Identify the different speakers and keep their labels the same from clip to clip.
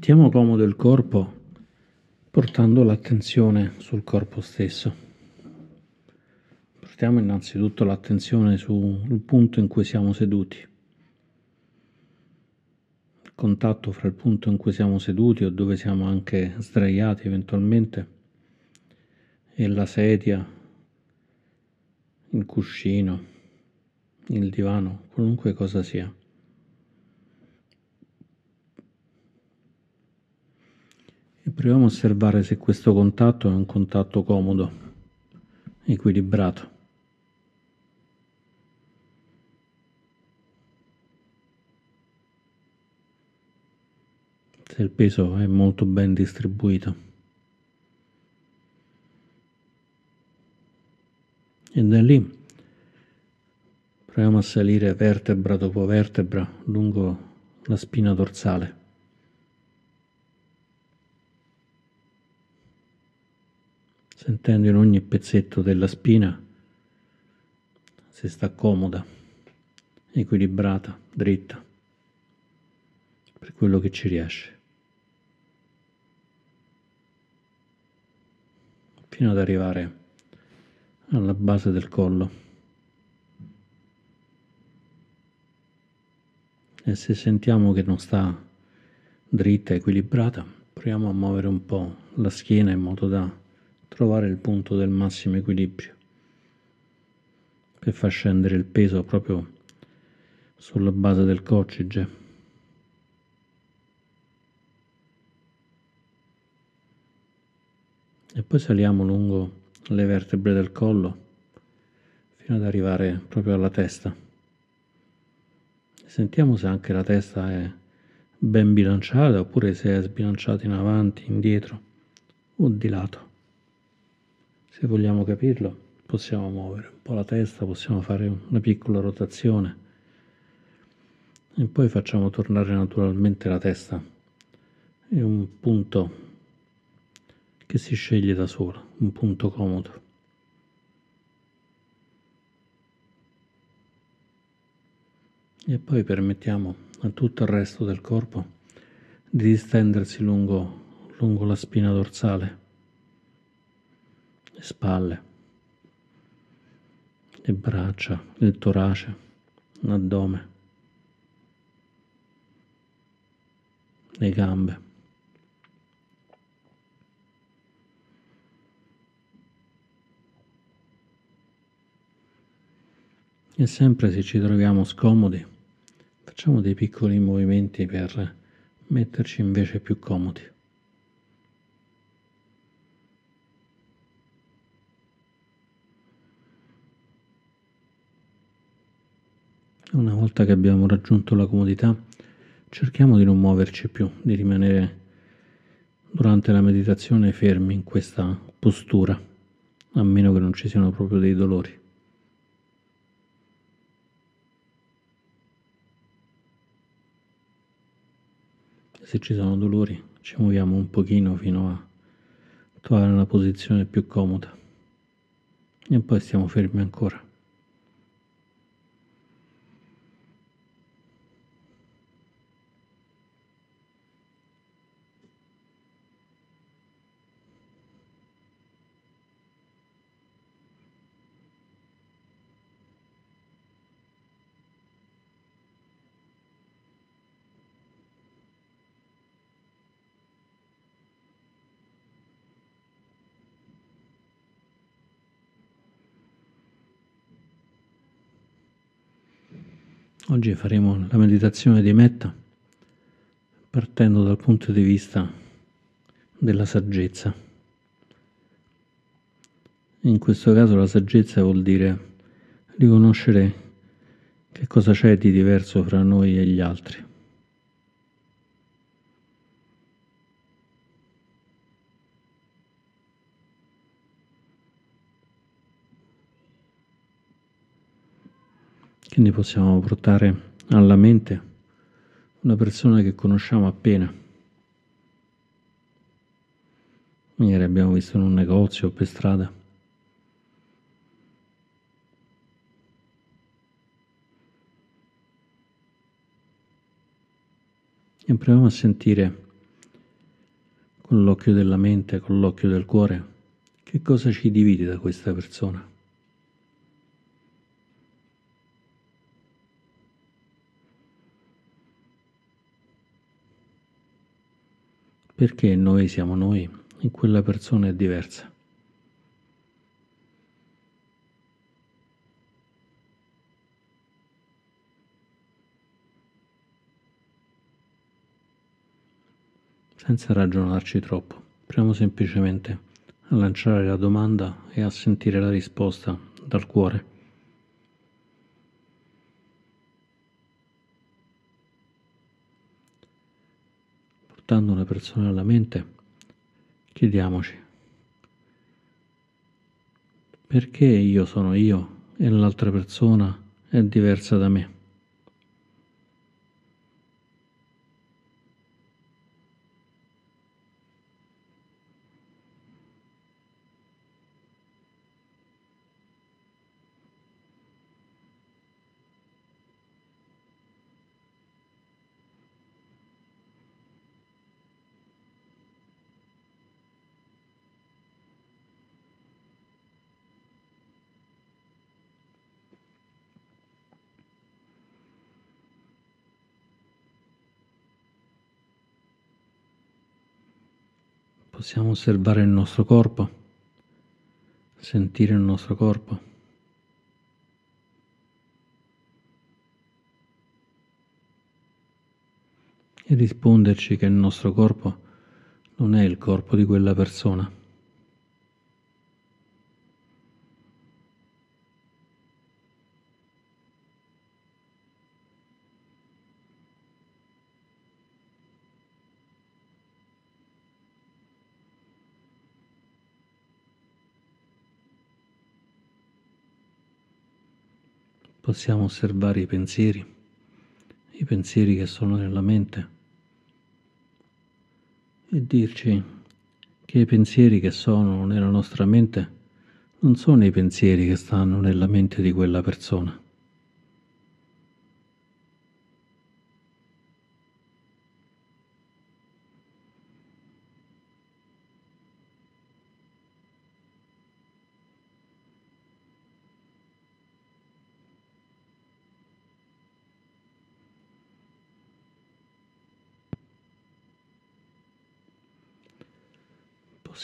Speaker 1: Mettiamo comodo il corpo portando l'attenzione sul corpo stesso. Portiamo innanzitutto l'attenzione sul punto in cui siamo seduti. Il contatto fra il punto in cui siamo seduti o dove siamo anche sdraiati eventualmente e la sedia, il cuscino, il divano, qualunque cosa sia. Proviamo a osservare se questo contatto è un contatto comodo, equilibrato. Se il peso è molto ben distribuito. E da lì proviamo a salire vertebra dopo vertebra lungo la spina dorsale. Sentendo in ogni pezzetto della spina se sta comoda, equilibrata, dritta, per quello che ci riesce. Fino ad arrivare alla base del collo. E se sentiamo che non sta dritta, equilibrata, proviamo a muovere un po' la schiena in modo da trovare il punto del massimo equilibrio che fa scendere il peso proprio sulla base del coccige. E poi saliamo lungo le vertebre del collo fino ad arrivare proprio alla testa. Sentiamo se anche la testa è ben bilanciata oppure se è sbilanciata in avanti, indietro o di lato. Se vogliamo capirlo, possiamo muovere un po' la testa, possiamo fare una piccola rotazione. E poi facciamo tornare naturalmente la testa. In un punto che si sceglie da solo, un punto comodo. E poi permettiamo a tutto il resto del corpo di distendersi lungo, lungo la spina dorsale le spalle, le braccia, il torace, l'addome, le gambe. E sempre se ci troviamo scomodi, facciamo dei piccoli movimenti per metterci invece più comodi. Una volta che abbiamo raggiunto la comodità, cerchiamo di non muoverci più, di rimanere durante la meditazione fermi in questa postura, a meno che non ci siano proprio dei dolori. Se ci sono dolori, ci muoviamo un pochino fino a trovare una posizione più comoda e poi stiamo fermi ancora. Oggi faremo la meditazione di Metta partendo dal punto di vista della saggezza. In questo caso la saggezza vuol dire riconoscere che cosa c'è di diverso fra noi e gli altri. Quindi possiamo portare alla mente una persona che conosciamo appena. Magari abbiamo visto in un negozio o per strada. E proviamo a sentire con l'occhio della mente, con l'occhio del cuore, che cosa ci divide da questa persona? Perché noi siamo noi e quella persona è diversa? senza ragionarci troppo. Proviamo semplicemente a lanciare la domanda e a sentire la risposta dal cuore. Portando una persona alla mente, chiediamoci perché io sono io e l'altra persona è diversa da me. Possiamo osservare il nostro corpo, sentire il nostro corpo. E risponderci che il nostro corpo non è il corpo di quella persona. Possiamo osservare i pensieri, i pensieri che sono nella mente e dirci che i pensieri che sono nella nostra mente non sono i pensieri che stanno nella mente di quella persona.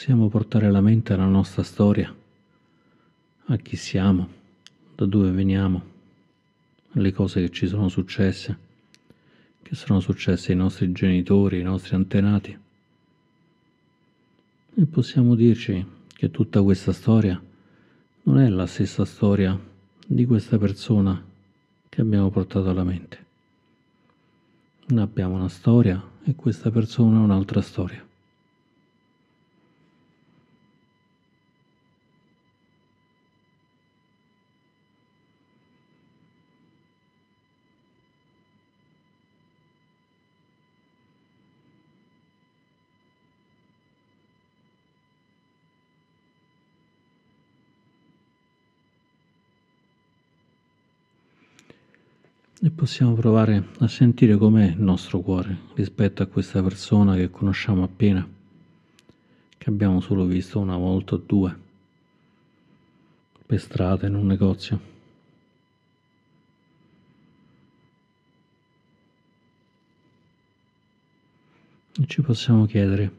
Speaker 1: Possiamo portare la mente alla nostra storia, a chi siamo, da dove veniamo, alle cose che ci sono successe, che sono successe ai nostri genitori, ai nostri antenati. E possiamo dirci che tutta questa storia non è la stessa storia di questa persona che abbiamo portato alla mente. Abbiamo una storia e questa persona un'altra storia. E possiamo provare a sentire com'è il nostro cuore rispetto a questa persona che conosciamo appena, che abbiamo solo visto una volta o due per strada in un negozio. E ci possiamo chiedere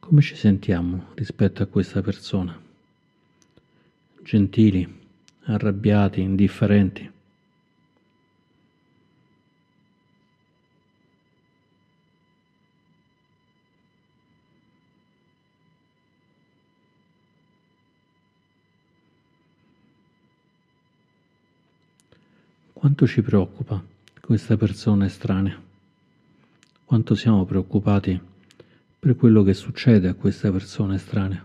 Speaker 1: come ci sentiamo rispetto a questa persona. Gentili, arrabbiati, indifferenti. Quanto ci preoccupa questa persona estranea? Quanto siamo preoccupati per quello che succede a questa persona estranea?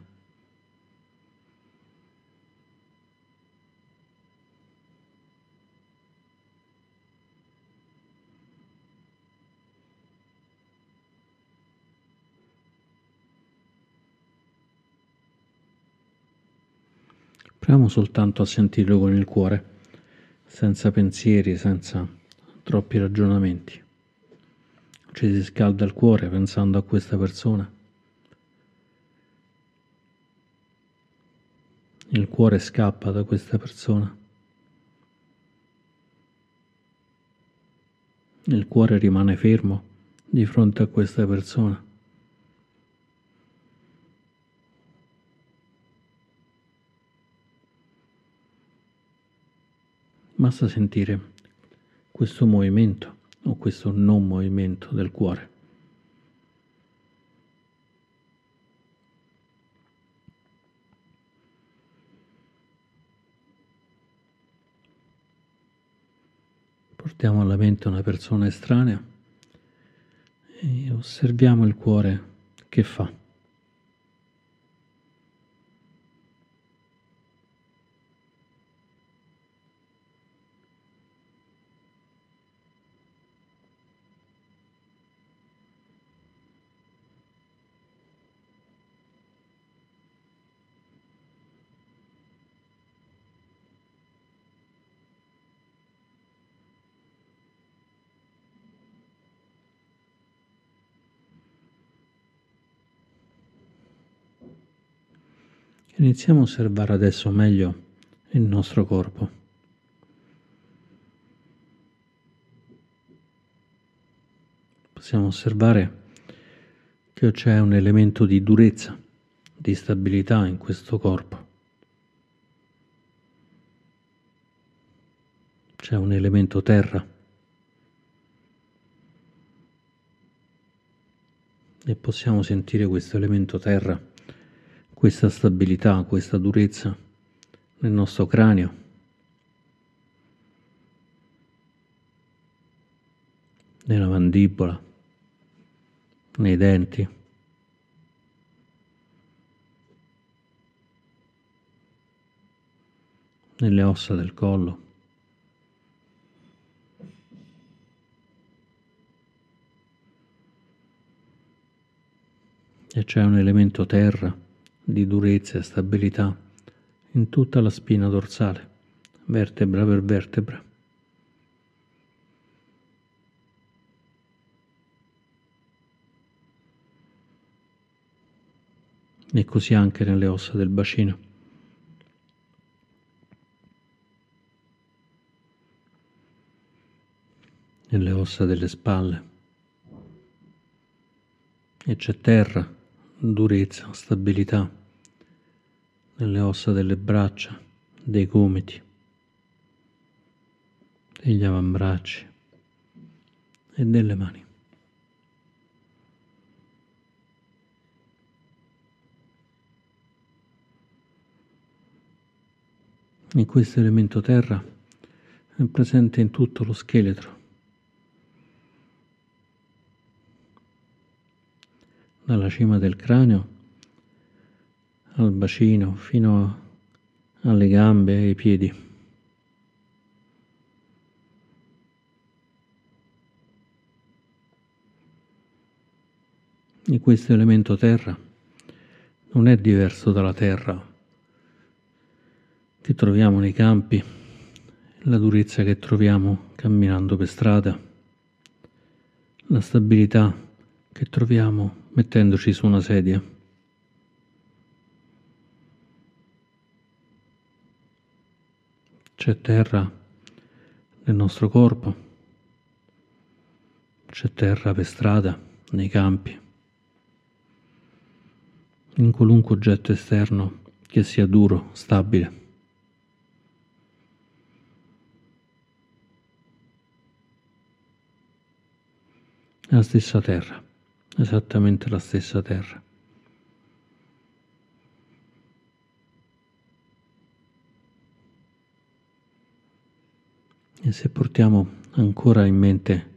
Speaker 1: Proviamo soltanto a sentirlo con il cuore senza pensieri, senza troppi ragionamenti. Ci si scalda il cuore pensando a questa persona. Il cuore scappa da questa persona. Il cuore rimane fermo di fronte a questa persona. Basta sentire questo movimento o questo non movimento del cuore. Portiamo alla mente una persona estranea e osserviamo il cuore che fa. Iniziamo a osservare adesso meglio il nostro corpo. Possiamo osservare che c'è un elemento di durezza, di stabilità in questo corpo. C'è un elemento terra. E possiamo sentire questo elemento terra questa stabilità, questa durezza nel nostro cranio. nella mandibola, nei denti. nelle ossa del collo. E c'è un elemento terra di durezza e stabilità in tutta la spina dorsale, vertebra per vertebra. E così anche nelle ossa del bacino. Nelle ossa delle spalle. E c'è terra durezza, stabilità nelle ossa delle braccia, dei gomiti, degli avambracci e delle mani. E questo elemento terra è presente in tutto lo scheletro dalla cima del cranio al bacino fino alle gambe e ai piedi. E questo elemento terra non è diverso dalla terra che troviamo nei campi, la durezza che troviamo camminando per strada, la stabilità che troviamo mettendoci su una sedia. C'è terra nel nostro corpo, c'è terra per strada, nei campi, in qualunque oggetto esterno che sia duro, stabile. La stessa terra esattamente la stessa terra. E se portiamo ancora in mente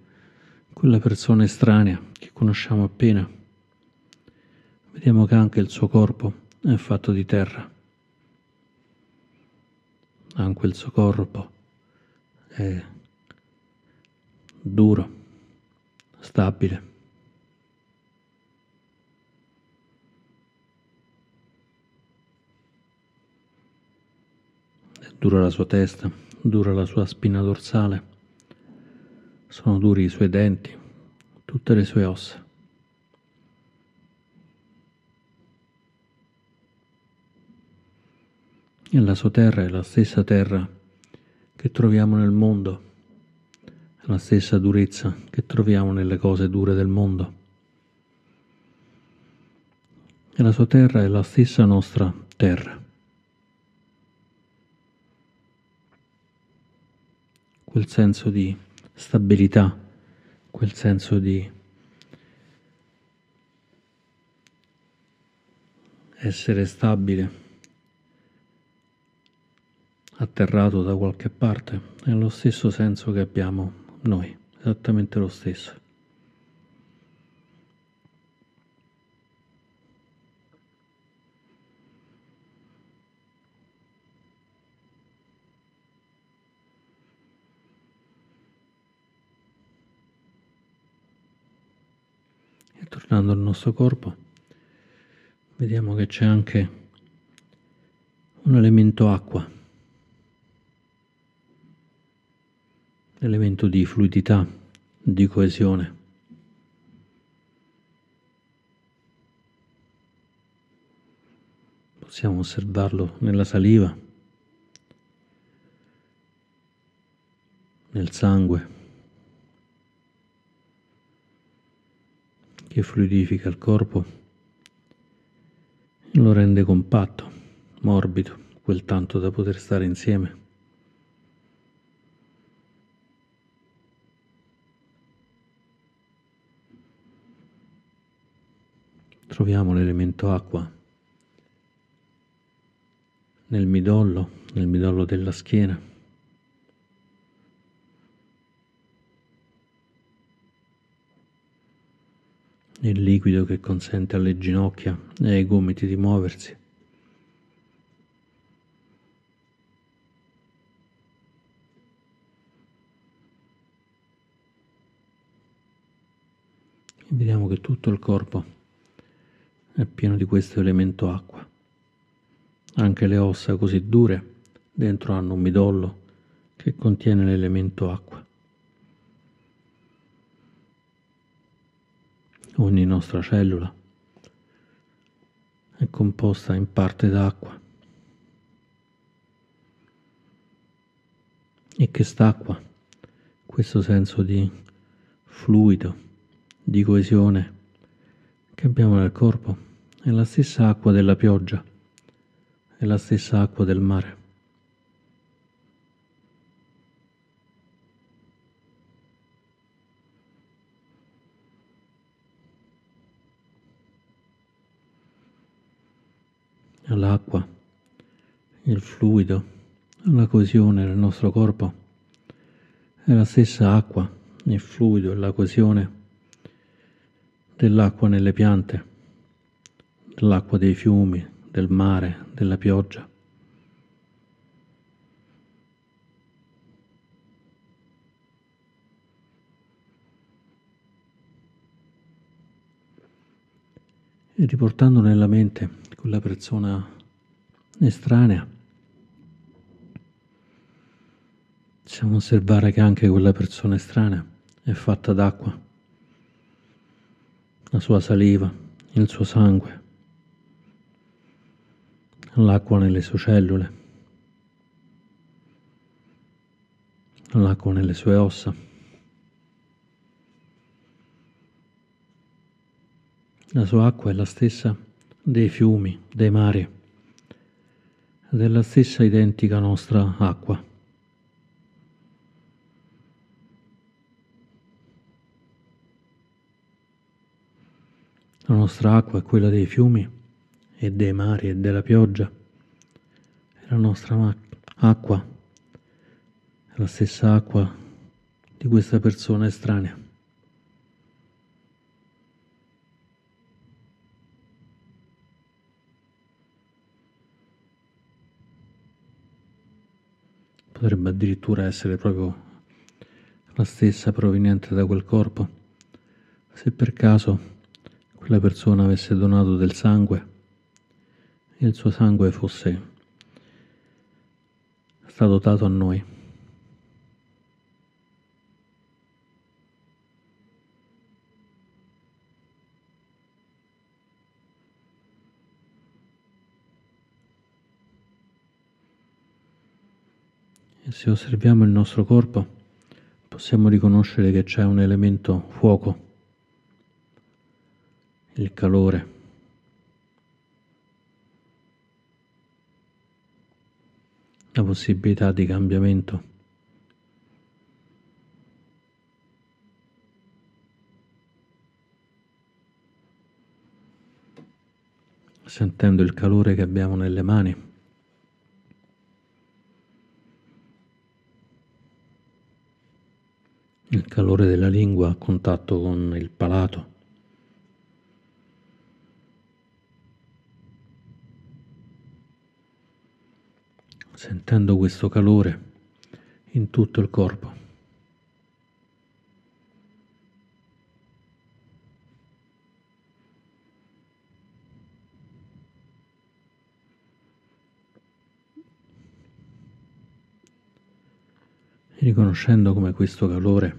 Speaker 1: quella persona estranea che conosciamo appena, vediamo che anche il suo corpo è fatto di terra. Anche il suo corpo è duro, stabile. Dura la sua testa, dura la sua spina dorsale, sono duri i suoi denti, tutte le sue ossa. E la sua terra è la stessa terra che troviamo nel mondo, la stessa durezza che troviamo nelle cose dure del mondo. E la sua terra è la stessa nostra terra. Quel senso di stabilità, quel senso di essere stabile, atterrato da qualche parte, è lo stesso senso che abbiamo noi, esattamente lo stesso. Tornando al nostro corpo, vediamo che c'è anche un elemento acqua, elemento di fluidità, di coesione. Possiamo osservarlo nella saliva, nel sangue, che fluidifica il corpo lo rende compatto, morbido, quel tanto da poter stare insieme. Troviamo l'elemento acqua nel midollo, nel midollo della schiena. Il liquido che consente alle ginocchia e ai gomiti di muoversi. E vediamo che tutto il corpo è pieno di questo elemento acqua. Anche le ossa così dure dentro hanno un midollo che contiene l'elemento acqua. Ogni nostra cellula è composta in parte d'acqua e quest'acqua, questo senso di fluido, di coesione che abbiamo nel corpo, è la stessa acqua della pioggia, è la stessa acqua del mare. L'acqua, il fluido, la coesione del nostro corpo è la stessa acqua, il fluido e la coesione dell'acqua nelle piante, dell'acqua dei fiumi, del mare, della pioggia. E riportando nella mente quella persona estranea, possiamo osservare che anche quella persona estranea è fatta d'acqua, la sua saliva, il suo sangue, l'acqua nelle sue cellule, l'acqua nelle sue ossa. La sua acqua è la stessa dei fiumi, dei mari, della stessa identica nostra acqua. La nostra acqua è quella dei fiumi e dei mari e della pioggia. La nostra acqua è la stessa acqua di questa persona estranea. Potrebbe addirittura essere proprio la stessa proveniente da quel corpo, se per caso quella persona avesse donato del sangue e il suo sangue fosse stato dato a noi. E se osserviamo il nostro corpo, possiamo riconoscere che c'è un elemento fuoco, il calore. la possibilità di cambiamento. Sentendo il calore che abbiamo nelle mani. Il calore della lingua a contatto con il palato. sentendo questo calore in tutto il corpo. Riconoscendo come questo calore,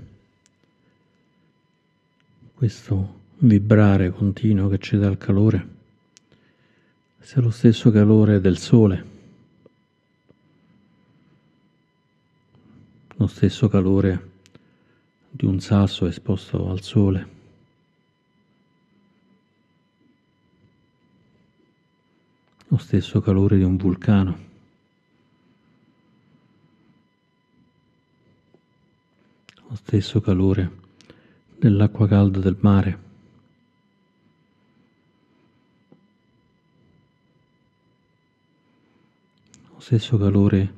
Speaker 1: questo vibrare continuo che ci dà il calore, sia lo stesso calore del sole lo stesso calore di un sasso esposto al sole. Lo stesso calore di un vulcano. Lo stesso calore dell'acqua calda del mare. Lo stesso calore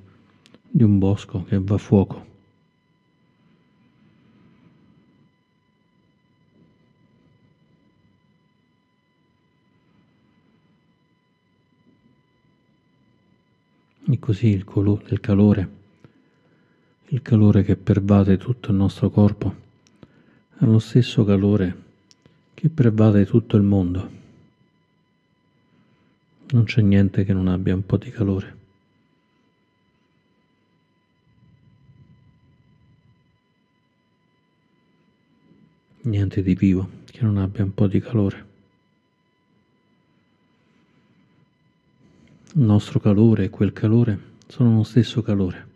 Speaker 1: di un bosco che va a fuoco. E così il, colo- il calore, il calore che pervade tutto il nostro corpo, è lo stesso calore che pervade tutto il mondo. Non c'è niente che non abbia un po' di calore. Niente di vivo che non abbia un po' di calore. Il nostro calore e quel calore sono lo stesso calore.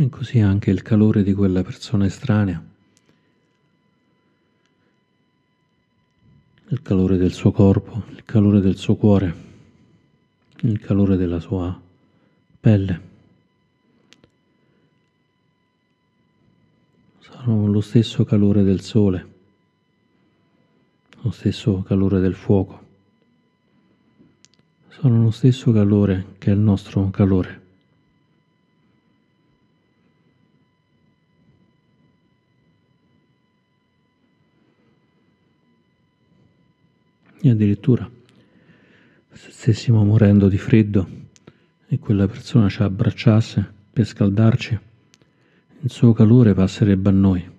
Speaker 1: E così anche il calore di quella persona estranea, il calore del suo corpo, il calore del suo cuore, il calore della sua pelle. sono lo stesso calore del sole, lo stesso calore del fuoco, sono lo stesso calore che è il nostro calore. E addirittura se stessimo morendo di freddo e quella persona ci abbracciasse per scaldarci, il suo calore passerebbe a noi.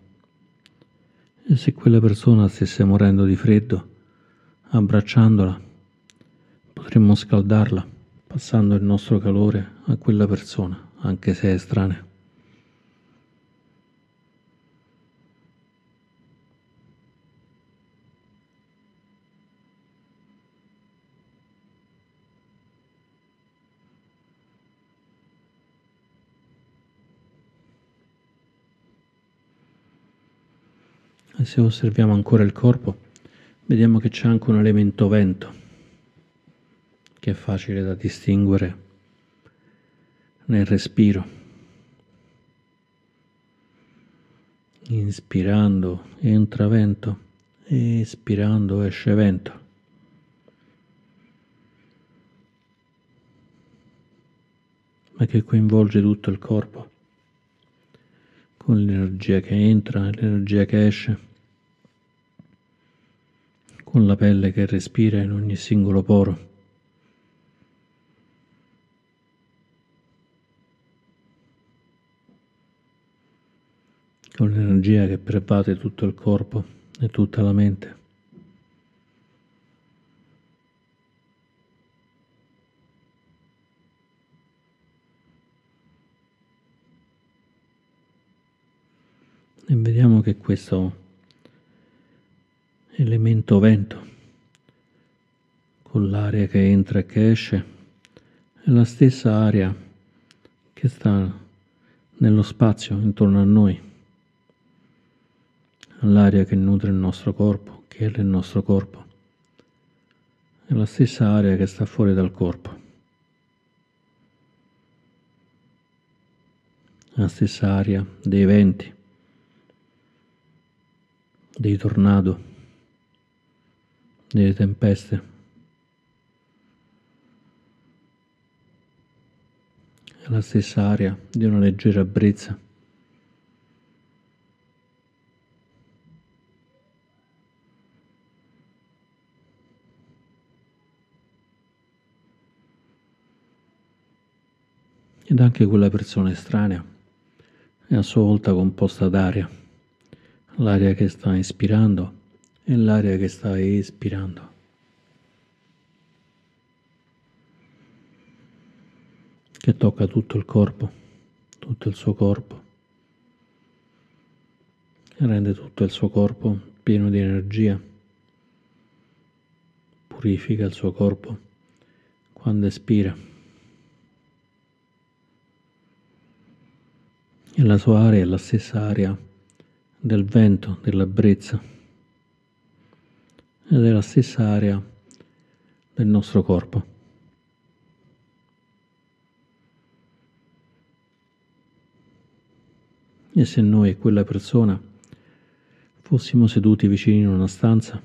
Speaker 1: E se quella persona stesse morendo di freddo, abbracciandola, potremmo scaldarla, passando il nostro calore a quella persona, anche se è estranea. E se osserviamo ancora il corpo, vediamo che c'è anche un elemento vento, che è facile da distinguere nel respiro. Inspirando entra vento, espirando esce vento. ma che coinvolge tutto il corpo, con l'energia che entra e l'energia che esce con la pelle che respira in ogni singolo poro. con l'energia che pervade tutto il corpo e tutta la mente. E vediamo che questo elemento vento. Con l'aria che entra e che esce, è la stessa aria che sta nello spazio intorno a noi, l'aria che nutre il nostro corpo, che è il nostro corpo, è la stessa aria che sta fuori dal corpo. la stessa aria dei venti, dei tornado, delle tempeste. È la stessa aria di una leggera brezza. Ed anche quella persona estranea è a sua volta composta d'aria, l'aria che sta ispirando e l'aria che sta espirando. che tocca tutto il corpo, tutto il suo corpo, e rende tutto il suo corpo pieno di energia, purifica il suo corpo quando espira. e la sua aria è la stessa aria del vento, della brezza ed è la stessa aria del nostro corpo. E se noi e quella persona fossimo seduti vicini in una stanza,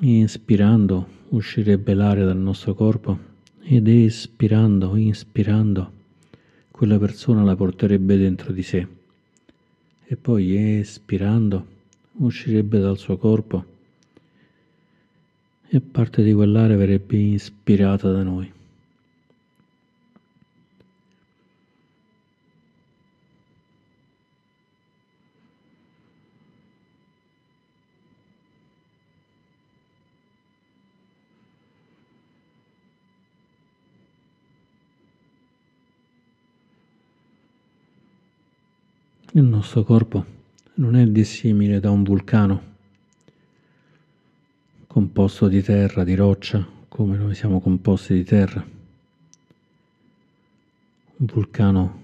Speaker 1: inspirando uscirebbe l'aria dal nostro corpo ed espirando, inspirando quella persona la porterebbe dentro di sé e poi espirando uscirebbe dal suo corpo e parte di quell'aria verrebbe ispirata da noi. Il nostro corpo non è dissimile da un vulcano composto di terra, di roccia, come noi siamo composti di terra. Un vulcano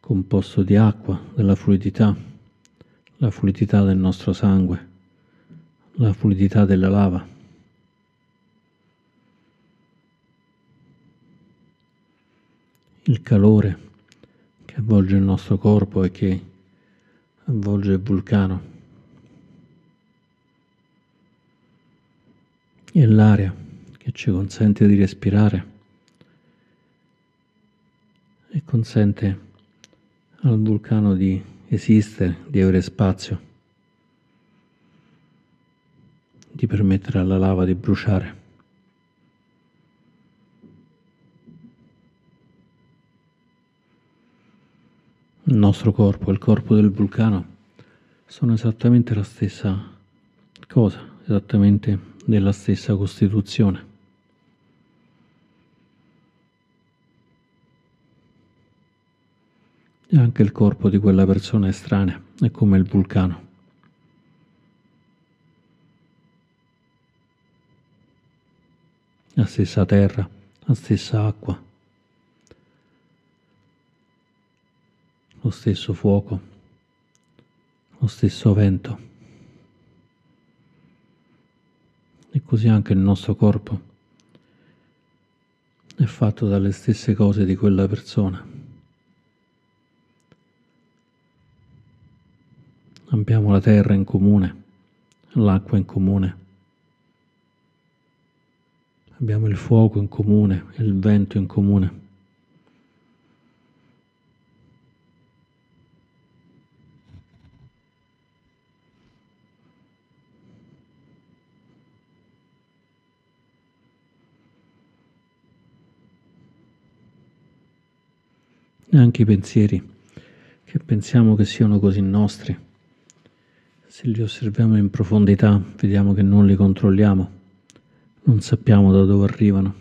Speaker 1: composto di acqua, della fluidità, la fluidità del nostro sangue, la fluidità della lava. Il calore che avvolge il nostro corpo e che avvolge il vulcano. E l'aria che ci consente di respirare e consente al vulcano di esistere, di avere spazio, di permettere alla lava di bruciare. Il nostro corpo e il corpo del vulcano sono esattamente la stessa cosa, esattamente della stessa costituzione. E anche il corpo di quella persona estranea è come il vulcano. La stessa terra, la stessa acqua. Lo stesso fuoco, lo stesso vento. E così anche il nostro corpo è fatto dalle stesse cose di quella persona. Abbiamo la terra in comune, l'acqua in comune, abbiamo il fuoco in comune, il vento in comune. Neanche i pensieri che pensiamo che siano così nostri. Se li osserviamo in profondità, vediamo che non li controlliamo, non sappiamo da dove arrivano.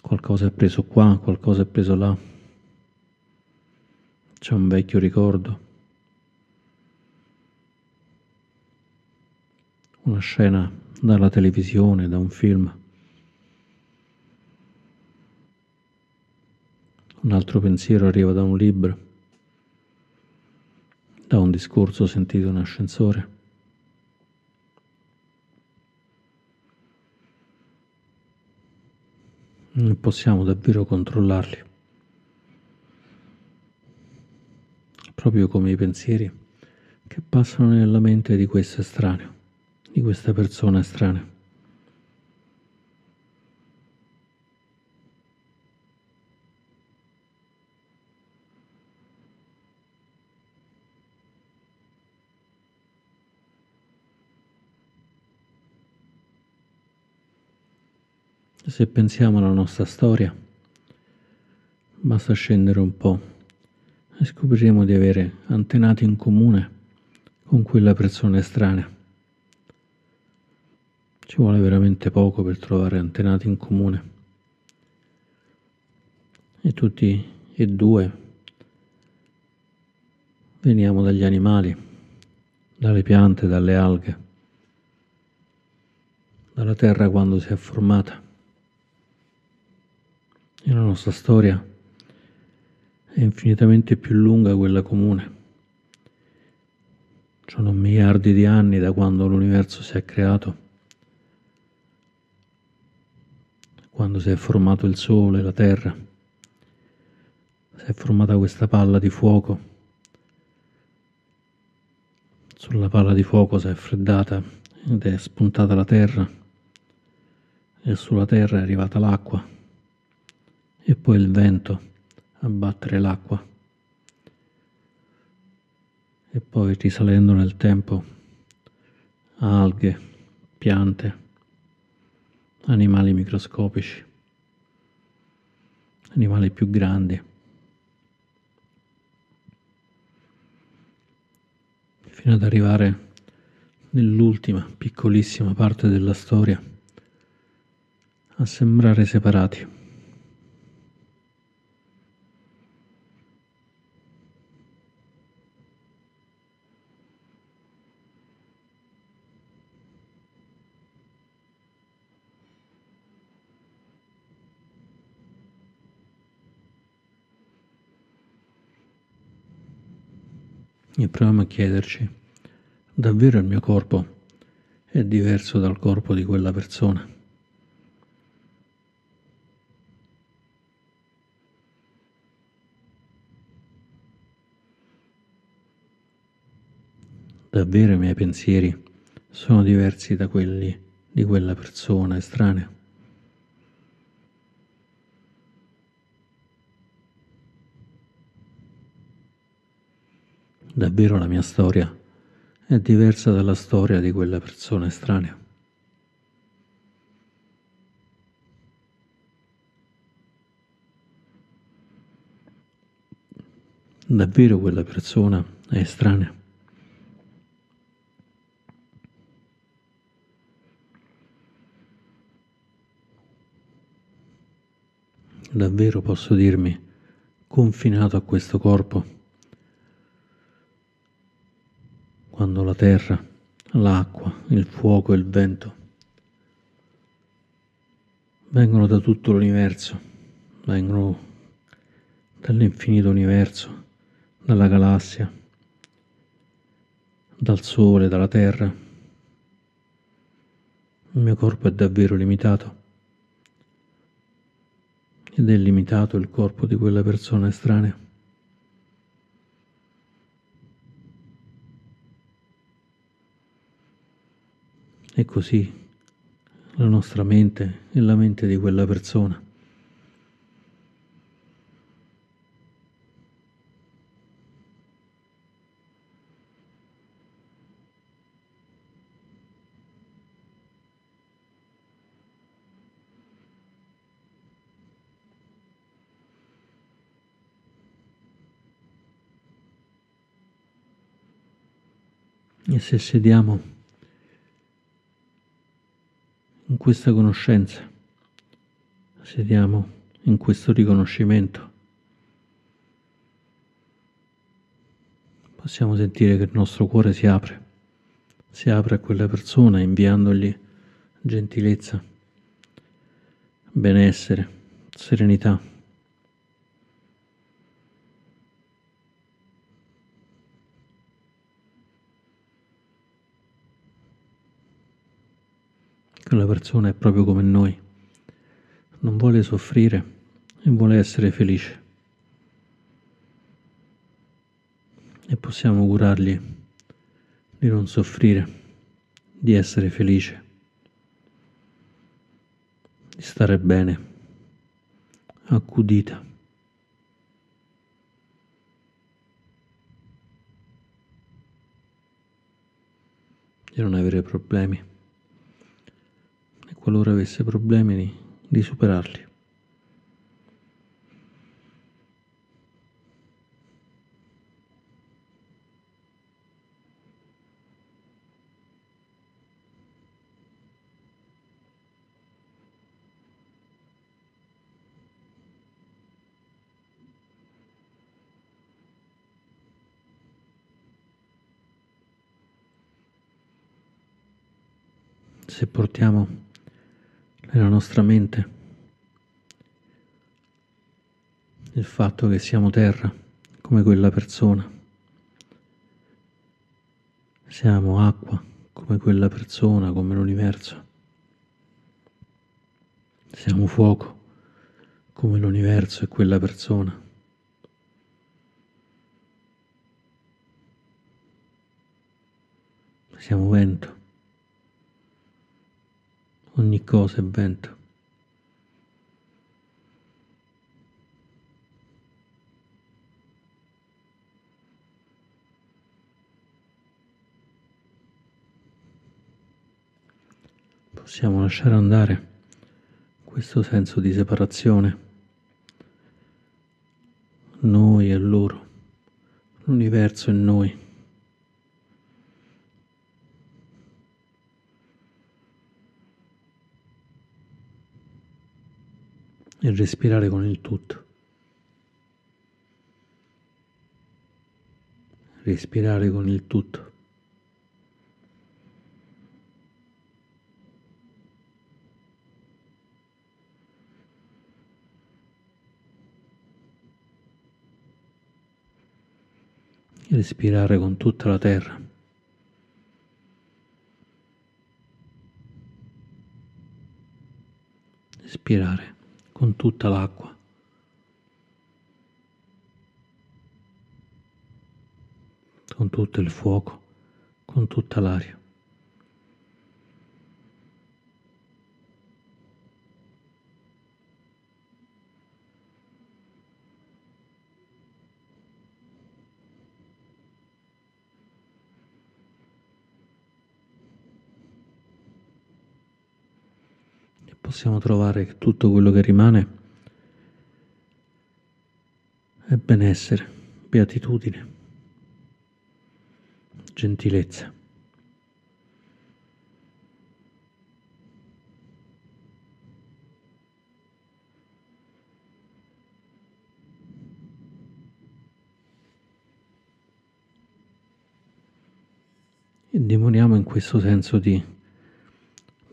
Speaker 1: Qualcosa è preso qua, qualcosa è preso là. C'è un vecchio ricordo. una scena dalla televisione, da un film. Un altro pensiero arriva da un libro, da un discorso sentito in ascensore. Non possiamo davvero controllarli. proprio come i pensieri che passano nella mente di questo estraneo, di questa persona estranea. Se pensiamo alla nostra storia, basta scendere un po' e scopriremo di avere antenati in comune con quella persona estranea. Ci vuole veramente poco per trovare antenati in comune. E tutti e due veniamo dagli animali, dalle piante, dalle alghe, dalla terra quando si è formata. E la nostra storia è infinitamente più lunga quella comune. Sono miliardi di anni da quando l'universo si è creato, quando si è formato il Sole, la Terra, si è formata questa palla di fuoco. Sulla palla di fuoco si è freddata ed è spuntata la terra e sulla terra è arrivata l'acqua e poi il vento a battere l'acqua e poi risalendo nel tempo alghe, piante, animali microscopici, animali più grandi, fino ad arrivare nell'ultima piccolissima parte della storia a sembrare separati. E proviamo a chiederci, davvero il mio corpo è diverso dal corpo di quella persona? Davvero i miei pensieri sono diversi da quelli di quella persona estranea? Davvero la mia storia è diversa dalla storia di quella persona estranea. Davvero quella persona è estranea. Davvero posso dirmi confinato a questo corpo quando la terra, l'acqua, il fuoco e il vento vengono da tutto l'universo, vengono dall'infinito universo, dalla galassia, dal sole, dalla terra. Il mio corpo è davvero limitato ed è limitato il corpo di quella persona estranea. E così la nostra mente e la mente di quella persona. E se sediamo in questa conoscenza, sediamo in questo riconoscimento. Possiamo sentire che il nostro cuore si apre si apre a quella persona inviandogli gentilezza, benessere, serenità. Quella persona è proprio come noi, non vuole soffrire e vuole essere felice. E possiamo curargli di non soffrire, di essere felice, di stare bene, accudita. di non avere problemi qualora avesse problemi di, di superarli. se portiamo nella nostra mente. Il fatto che siamo terra come quella persona, siamo acqua come quella persona, come l'universo, siamo fuoco come l'universo e quella persona. Siamo vento ogni cosa è vento. Possiamo lasciare andare questo senso di separazione, noi e loro, l'universo e noi. E respirare con il tutto. Respirare con il tutto. Respirare con tutta la terra. Respirare con tutta l'acqua. con tutto il fuoco, con tutta l'aria. Possiamo trovare che tutto quello che rimane è benessere, beatitudine, gentilezza. E dimoriamo in questo senso di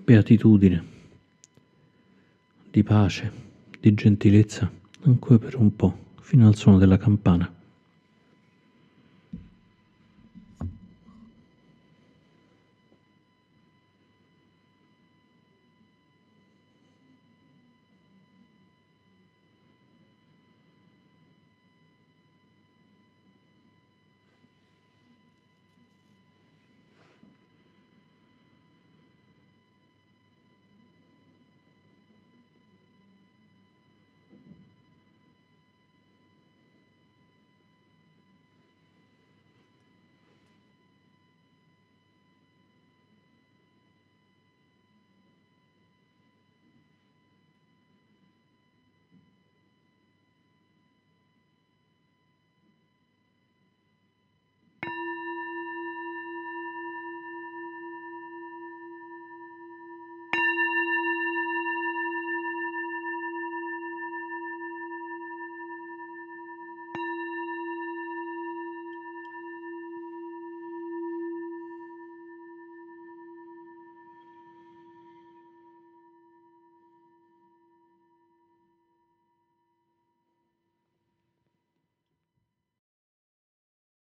Speaker 1: beatitudine di pace, di gentilezza, ancora per un po', fino al suono della campana.